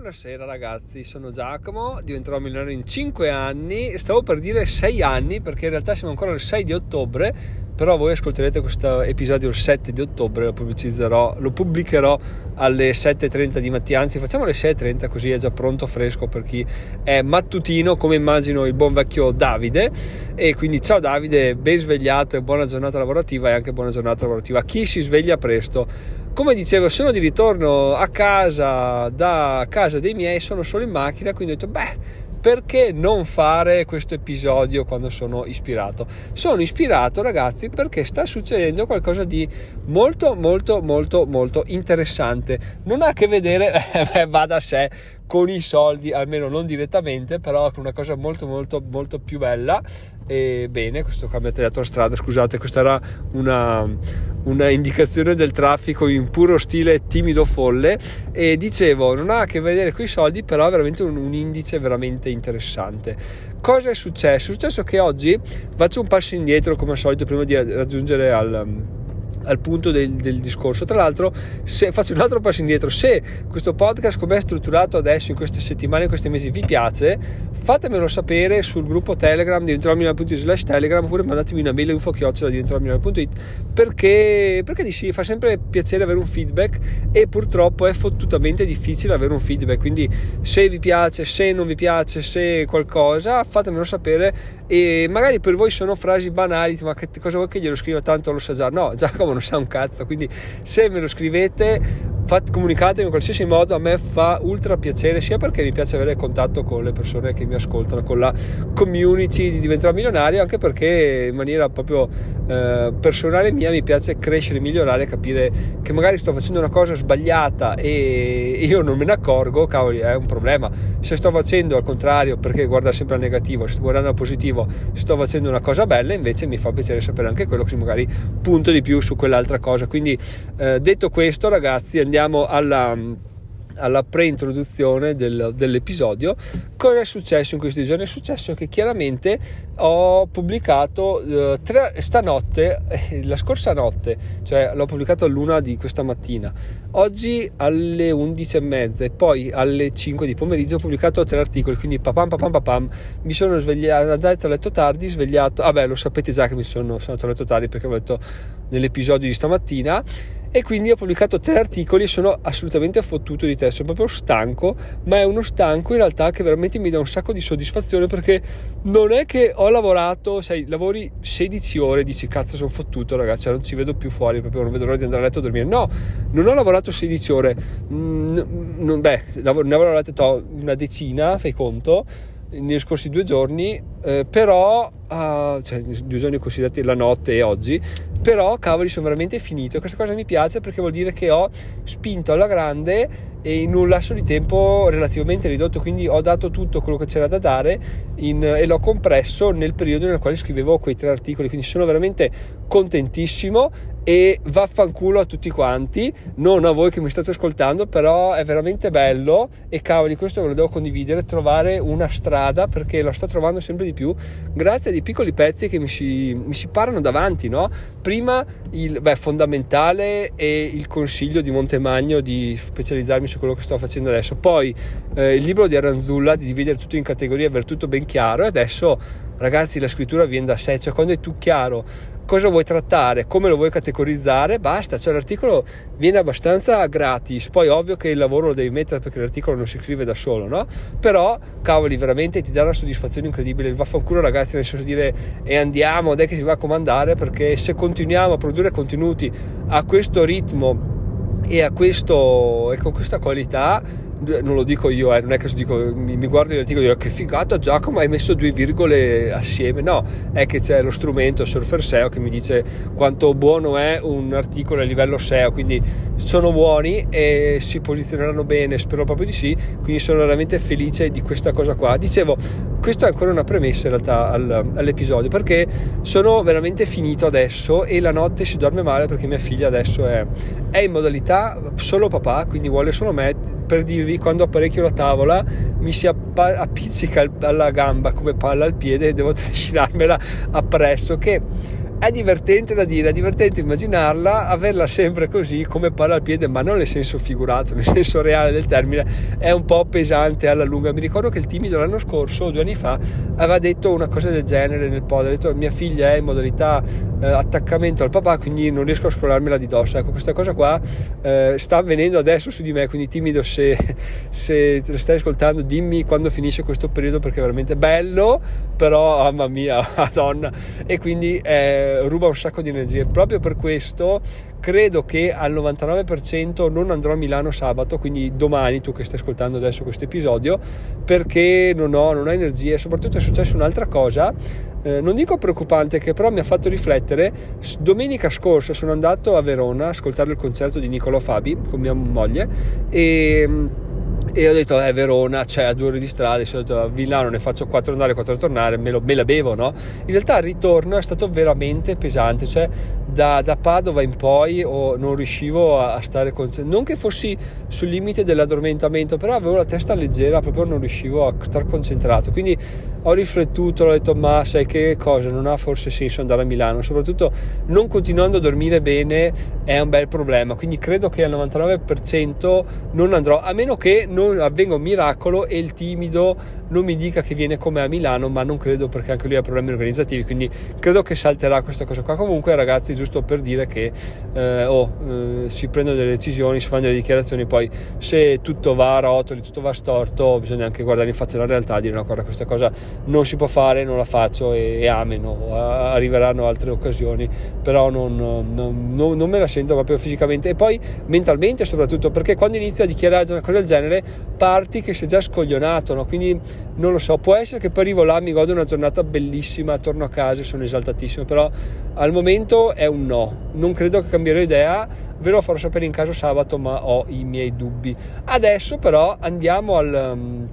Buonasera ragazzi, sono Giacomo, diventerò milionario in 5 anni, stavo per dire 6 anni perché in realtà siamo ancora il 6 di ottobre, però voi ascolterete questo episodio il 7 di ottobre, lo pubblicizzerò, lo pubblicherò alle 7.30 di mattina, anzi facciamo le 6.30 così è già pronto fresco per chi è mattutino come immagino il buon vecchio Davide. E quindi ciao Davide, ben svegliato e buona giornata lavorativa e anche buona giornata lavorativa a chi si sveglia presto come dicevo, sono di ritorno a casa da casa dei miei, sono solo in macchina, quindi ho detto, beh, perché non fare questo episodio quando sono ispirato? Sono ispirato, ragazzi, perché sta succedendo qualcosa di molto, molto, molto, molto interessante. Non ha a che vedere, eh, va da sé, con i soldi, almeno non direttamente, però con una cosa molto, molto, molto più bella. E bene, questo cambio tagliato la strada, scusate, questa era una, una indicazione del traffico in puro stile timido folle e dicevo non ha a che vedere con i soldi però è veramente un, un indice veramente interessante cosa è successo? è successo che oggi faccio un passo indietro come al solito prima di raggiungere al al punto del, del, discorso. Tra l'altro, se faccio un altro passo indietro, se questo podcast come è strutturato adesso in queste settimane, in questi mesi vi piace, fatemelo sapere sul gruppo Telegram di slash Telegram oppure mandatemi una mail info chiocciola diventeromilano.it perché, perché dici, fa sempre piacere avere un feedback e purtroppo è fottutamente difficile avere un feedback. Quindi se vi piace, se non vi piace, se qualcosa, fatemelo sapere e magari per voi sono frasi banali, ma che cosa vuoi che glielo scriva tanto lo sa già? No, Giacomo non sa un cazzo, quindi se me lo scrivete fat, comunicatemi in qualsiasi modo, a me fa ultra piacere sia perché mi piace avere contatto con le persone che mi ascoltano, con la community di diventare milionario, anche perché in maniera proprio eh, personale mia mi piace crescere, migliorare, capire che magari sto facendo una cosa sbagliata e io non me ne accorgo, cavoli, è un problema. Se sto facendo al contrario, perché guarda sempre al negativo, se sto guardando al positivo, sto facendo una cosa bella, invece mi fa piacere sapere anche quello, così magari punto di più su quell'altra cosa. Quindi eh, detto questo, ragazzi, andiamo andiamo alla, alla pre-introduzione del, dell'episodio, cosa è successo in questi giorni? È successo che chiaramente ho pubblicato eh, tre, stanotte, eh, la scorsa notte, cioè l'ho pubblicato all'una di questa mattina, oggi alle 11 e poi alle 5 di pomeriggio ho pubblicato tre articoli, quindi papam papam papam, mi sono svegliato, andato a letto tardi, svegliato, vabbè lo sapete già che mi sono, sono andato a letto tardi perché l'ho detto nell'episodio di stamattina e quindi ho pubblicato tre articoli e sono assolutamente fottuto di te, sono proprio stanco, ma è uno stanco in realtà che veramente mi dà un sacco di soddisfazione perché non è che ho lavorato, sai, lavori 16 ore, dici cazzo sono fottuto ragazzi, cioè non ci vedo più fuori, proprio non vedo l'ora di andare a letto a dormire. No, non ho lavorato 16 ore, mm, non, beh, ne avevo lavorate una decina, fai conto, negli scorsi due giorni, eh, però, uh, cioè due giorni considerati la notte e oggi, però cavoli sono veramente finito. Questa cosa mi piace perché vuol dire che ho spinto alla grande e in un lasso di tempo relativamente ridotto quindi ho dato tutto quello che c'era da dare in, e l'ho compresso nel periodo nel quale scrivevo quei tre articoli quindi sono veramente contentissimo e vaffanculo a tutti quanti, non a voi che mi state ascoltando, però è veramente bello e cavoli, questo ve lo devo condividere, trovare una strada perché la sto trovando sempre di più grazie a dei piccoli pezzi che mi si, mi si parlano davanti, no? Prima il beh, fondamentale è il consiglio di Montemagno di specializzarmi su quello che sto facendo adesso, poi eh, il libro di Aranzulla di dividere tutto in categorie, avere tutto ben chiaro e adesso ragazzi la scrittura viene da sé, cioè quando è tu chiaro cosa vuoi trattare, come lo vuoi categorizzare, basta, cioè l'articolo viene abbastanza gratis, poi ovvio che il lavoro lo devi mettere perché l'articolo non si scrive da solo, no? Però, cavoli, veramente ti dà una soddisfazione incredibile, il vaffanculo ragazzi, nel senso di dire e andiamo, è che si va a comandare, perché se continuiamo a produrre contenuti a questo ritmo e, a questo, e con questa qualità, non lo dico io, eh, non è che dico, mi, mi guardo l'articolo e dico che figata Giacomo hai messo due virgole assieme, no, è che c'è lo strumento Surfer SEO che mi dice quanto buono è un articolo a livello SEO, quindi sono buoni e si posizioneranno bene, spero proprio di sì, quindi sono veramente felice di questa cosa qua. Dicevo, questo è ancora una premessa in realtà al, all'episodio perché sono veramente finito adesso e la notte si dorme male perché mia figlia adesso è, è in modalità solo papà, quindi vuole solo me per dirvi quando apparecchio la tavola mi si appa- appiccica alla gamba come palla al piede e devo trascinarmela appresso che è divertente da dire, è divertente immaginarla, averla sempre così come palla al piede, ma non nel senso figurato, nel senso reale del termine, è un po' pesante alla lunga. Mi ricordo che il timido l'anno scorso, due anni fa, aveva detto una cosa del genere nel pod, ha detto mia figlia è in modalità eh, attaccamento al papà, quindi non riesco a scrollarmela di dosso. Ecco, questa cosa qua eh, sta avvenendo adesso su di me, quindi timido se, se te stai ascoltando, dimmi quando finisce questo periodo perché è veramente bello, però mamma mia, madonna, e quindi... Eh, ruba un sacco di energie. Proprio per questo credo che al 99% non andrò a Milano sabato, quindi domani tu che stai ascoltando adesso questo episodio, perché non ho, non ho energie. Soprattutto è successa un'altra cosa, eh, non dico preoccupante, che però mi ha fatto riflettere. Domenica scorsa sono andato a Verona a ascoltare il concerto di Niccolò Fabi con mia moglie e e ho detto eh Verona cioè a due ore di strada. Ho detto a Milano ne faccio quattro andare quattro tornare me, lo, me, la bevo no? In realtà il ritorno è stato veramente pesante cioè da, da Padova in poi oh, non riuscivo a, a stare con non che fossi sul limite dell'addormentamento però avevo la testa leggera proprio non riuscivo a stare concentrato. Quindi ho riflettuto ho detto ma sai che cosa? Non ha forse senso andare a Milano. Soprattutto non continuando a dormire bene è un bel problema. Quindi credo che al 99% non andrò a meno che non non avvenga un miracolo e il timido non mi dica che viene come a Milano, ma non credo perché anche lui ha problemi organizzativi, quindi credo che salterà questa cosa qua. Comunque ragazzi, giusto per dire che eh, oh, eh, si prendono delle decisioni, si fanno delle dichiarazioni, poi se tutto va a rotoli, tutto va storto, bisogna anche guardare in faccia la realtà e dire no, guarda questa cosa non si può fare, non la faccio e, e ameno, arriveranno altre occasioni, però non, non, non, non me la sento proprio fisicamente e poi mentalmente soprattutto perché quando inizi a dichiarare una cosa del genere parti che sei già scoglionato, no? quindi non lo so, può essere che poi arrivo là, mi godo una giornata bellissima, torno a casa e sono esaltatissimo, però al momento è un no, non credo che cambierò idea, ve lo farò sapere in caso sabato, ma ho i miei dubbi. Adesso però andiamo al... Um,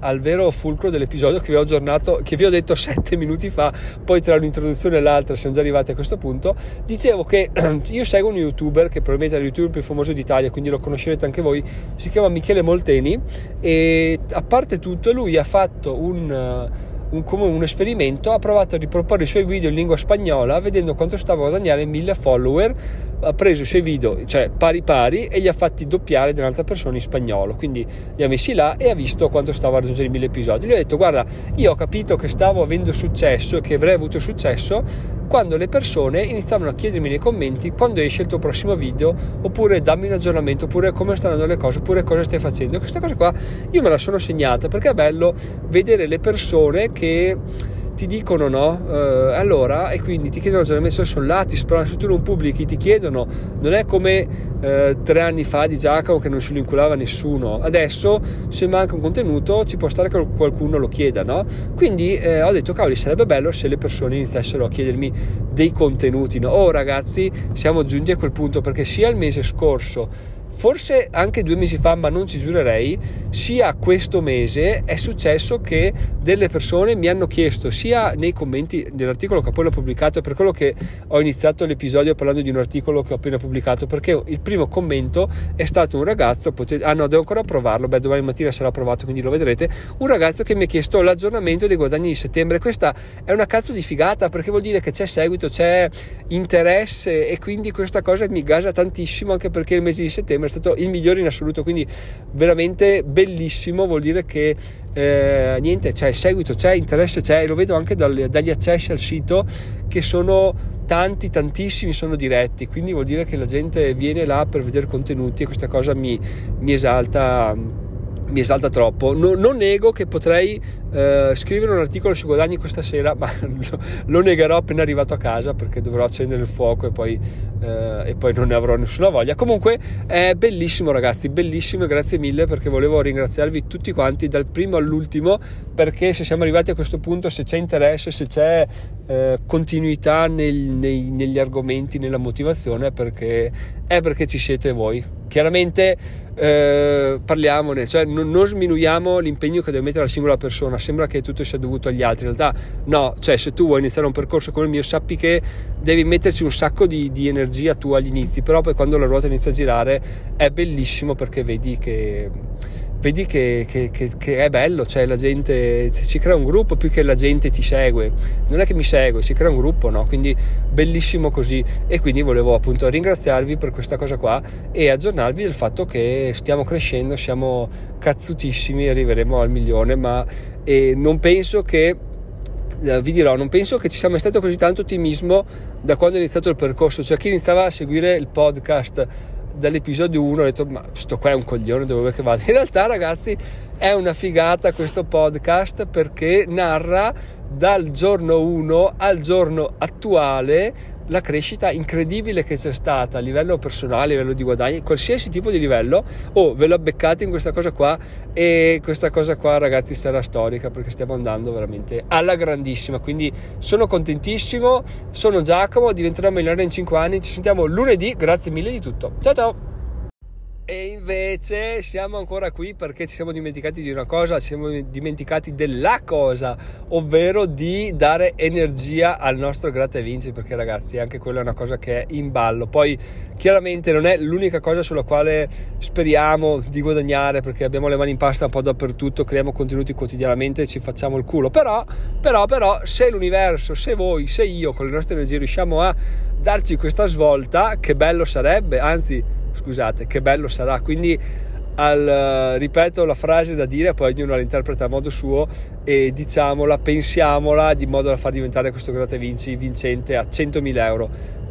al vero fulcro dell'episodio che vi ho aggiornato, che vi ho detto sette minuti fa, poi tra un'introduzione e l'altra siamo già arrivati a questo punto. Dicevo che io seguo un youtuber che probabilmente è il youtuber più famoso d'Italia, quindi lo conoscerete anche voi, si chiama Michele Molteni e a parte tutto lui ha fatto un un, come un esperimento, ha provato a riproporre i suoi video in lingua spagnola vedendo quanto stava a guadagnare mille follower, ha preso i suoi video, cioè pari pari, e li ha fatti doppiare da un'altra persona in spagnolo. Quindi li ha messi là e ha visto quanto stava a raggiungere i mille episodi. Gli ho detto, guarda, io ho capito che stavo avendo successo e che avrei avuto successo quando le persone iniziavano a chiedermi nei commenti quando esce il tuo prossimo video, oppure dammi un aggiornamento, oppure come stanno andando le cose, oppure cosa stai facendo. Questa cosa qua io me la sono segnata perché è bello vedere le persone che ti dicono no, eh, allora e quindi ti chiedono aggiornamento sono là, ti sperano, se tu non pubblichi ti chiedono, non è come eh, tre anni fa di Giacomo che non se lo inculava nessuno, adesso se manca un contenuto ci può stare che qualcuno lo chieda, no? Quindi eh, ho detto cavoli sarebbe bello se le persone iniziassero a chiedermi dei contenuti, no? Oh ragazzi siamo giunti a quel punto perché sia il mese scorso forse anche due mesi fa, ma non ci giurerei, sia questo mese è successo che delle persone mi hanno chiesto, sia nei commenti dell'articolo che poi ho pubblicato, per quello che ho iniziato l'episodio parlando di un articolo che ho appena pubblicato, perché il primo commento è stato un ragazzo, potete, ah no, devo ancora provarlo, beh domani mattina sarà provato, quindi lo vedrete, un ragazzo che mi ha chiesto l'aggiornamento dei guadagni di settembre, questa è una cazzo di figata, perché vuol dire che c'è seguito, c'è interesse e quindi questa cosa mi gasa tantissimo, anche perché il mese di settembre è stato il migliore in assoluto, quindi veramente bellissimo, vuol dire che eh, niente, c'è seguito, c'è interesse, c'è, lo vedo anche dal, dagli accessi al sito che sono tanti, tantissimi sono diretti, quindi vuol dire che la gente viene là per vedere contenuti e questa cosa mi, mi esalta mi esalta troppo. No, non nego che potrei eh, scrivere un articolo su guadagni questa sera, ma lo, lo, negherò appena arrivato a casa perché dovrò accendere il fuoco e poi, eh, e poi non ne avrò nessuna voglia. Comunque è bellissimo ragazzi, bellissimo grazie mille perché volevo ringraziarvi tutti quanti dal primo all'ultimo perché se siamo arrivati a questo punto, se c'è interesse, se c'è eh, continuità nel, nei, negli argomenti, nella motivazione, perché, è perché ci siete voi. Chiaramente eh, parliamone, cioè non, non, sminuiamo l'impegno che deve mettere la singola persona, sembra che tutto sia dovuto agli altri, in realtà no, cioè se tu vuoi iniziare un percorso come il mio sappi che devi metterci un sacco di, di energia tu agli inizi, però poi quando la ruota inizia a girare è bellissimo perché vedi che vedi che, che, che, che, è bello, cioè la gente si crea un gruppo più che la gente ti segue, non è che mi segue, si crea un gruppo, no? Quindi bellissimo così e quindi volevo appunto ringraziarvi per questa cosa qua e aggiornarvi del fatto che stiamo crescendo, siamo cazzutissimi, arriveremo al milione, ma non penso che eh, vi dirò, non penso che ci sia mai stato così tanto ottimismo da quando è iniziato il percorso, cioè chi iniziava a seguire il podcast dall'episodio 1 ho detto ma sto qua è un coglione dove che vada? In realtà ragazzi è una figata questo podcast perché narra dal giorno 1 al giorno attuale la crescita incredibile che c'è stata a livello personale, a livello di guadagni, qualsiasi tipo di livello. Oh, ve l'ho beccato in questa cosa qua e questa cosa qua ragazzi sarà storica perché stiamo andando veramente alla grandissima. Quindi sono contentissimo, sono Giacomo, diventerò milionario in 5 anni, ci sentiamo lunedì, grazie mille di tutto. Ciao ciao! E invece siamo ancora qui perché ci siamo dimenticati di una cosa, ci siamo dimenticati della cosa, ovvero di dare energia al nostro gratta e vinci, perché ragazzi anche quella è una cosa che è in ballo. Poi chiaramente non è l'unica cosa sulla quale speriamo di guadagnare, perché abbiamo le mani in pasta un po' dappertutto, creiamo contenuti quotidianamente e ci facciamo il culo. Però, però, però, se l'universo, se voi, se io con le nostre energie riusciamo a darci questa svolta, che bello sarebbe, anzi scusate, che bello sarà. Quindi al, ripeto la frase da dire, poi ognuno la interpreta a modo suo e diciamola, pensiamola di modo da far diventare questo Gratta Vinci vincente a 100.000 euro.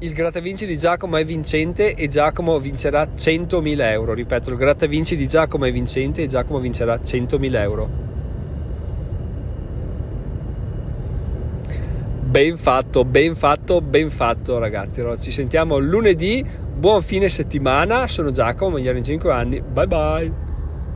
Il Gratta Vinci di Giacomo è vincente e Giacomo vincerà 100.000 euro. Ripeto, il Gratta Vinci di Giacomo è vincente e Giacomo vincerà 100.000 euro. Ben fatto, ben fatto, ben fatto ragazzi. Allora ci sentiamo lunedì. Buon fine settimana. Sono Giacomo, Magliare in 5 anni. Bye bye.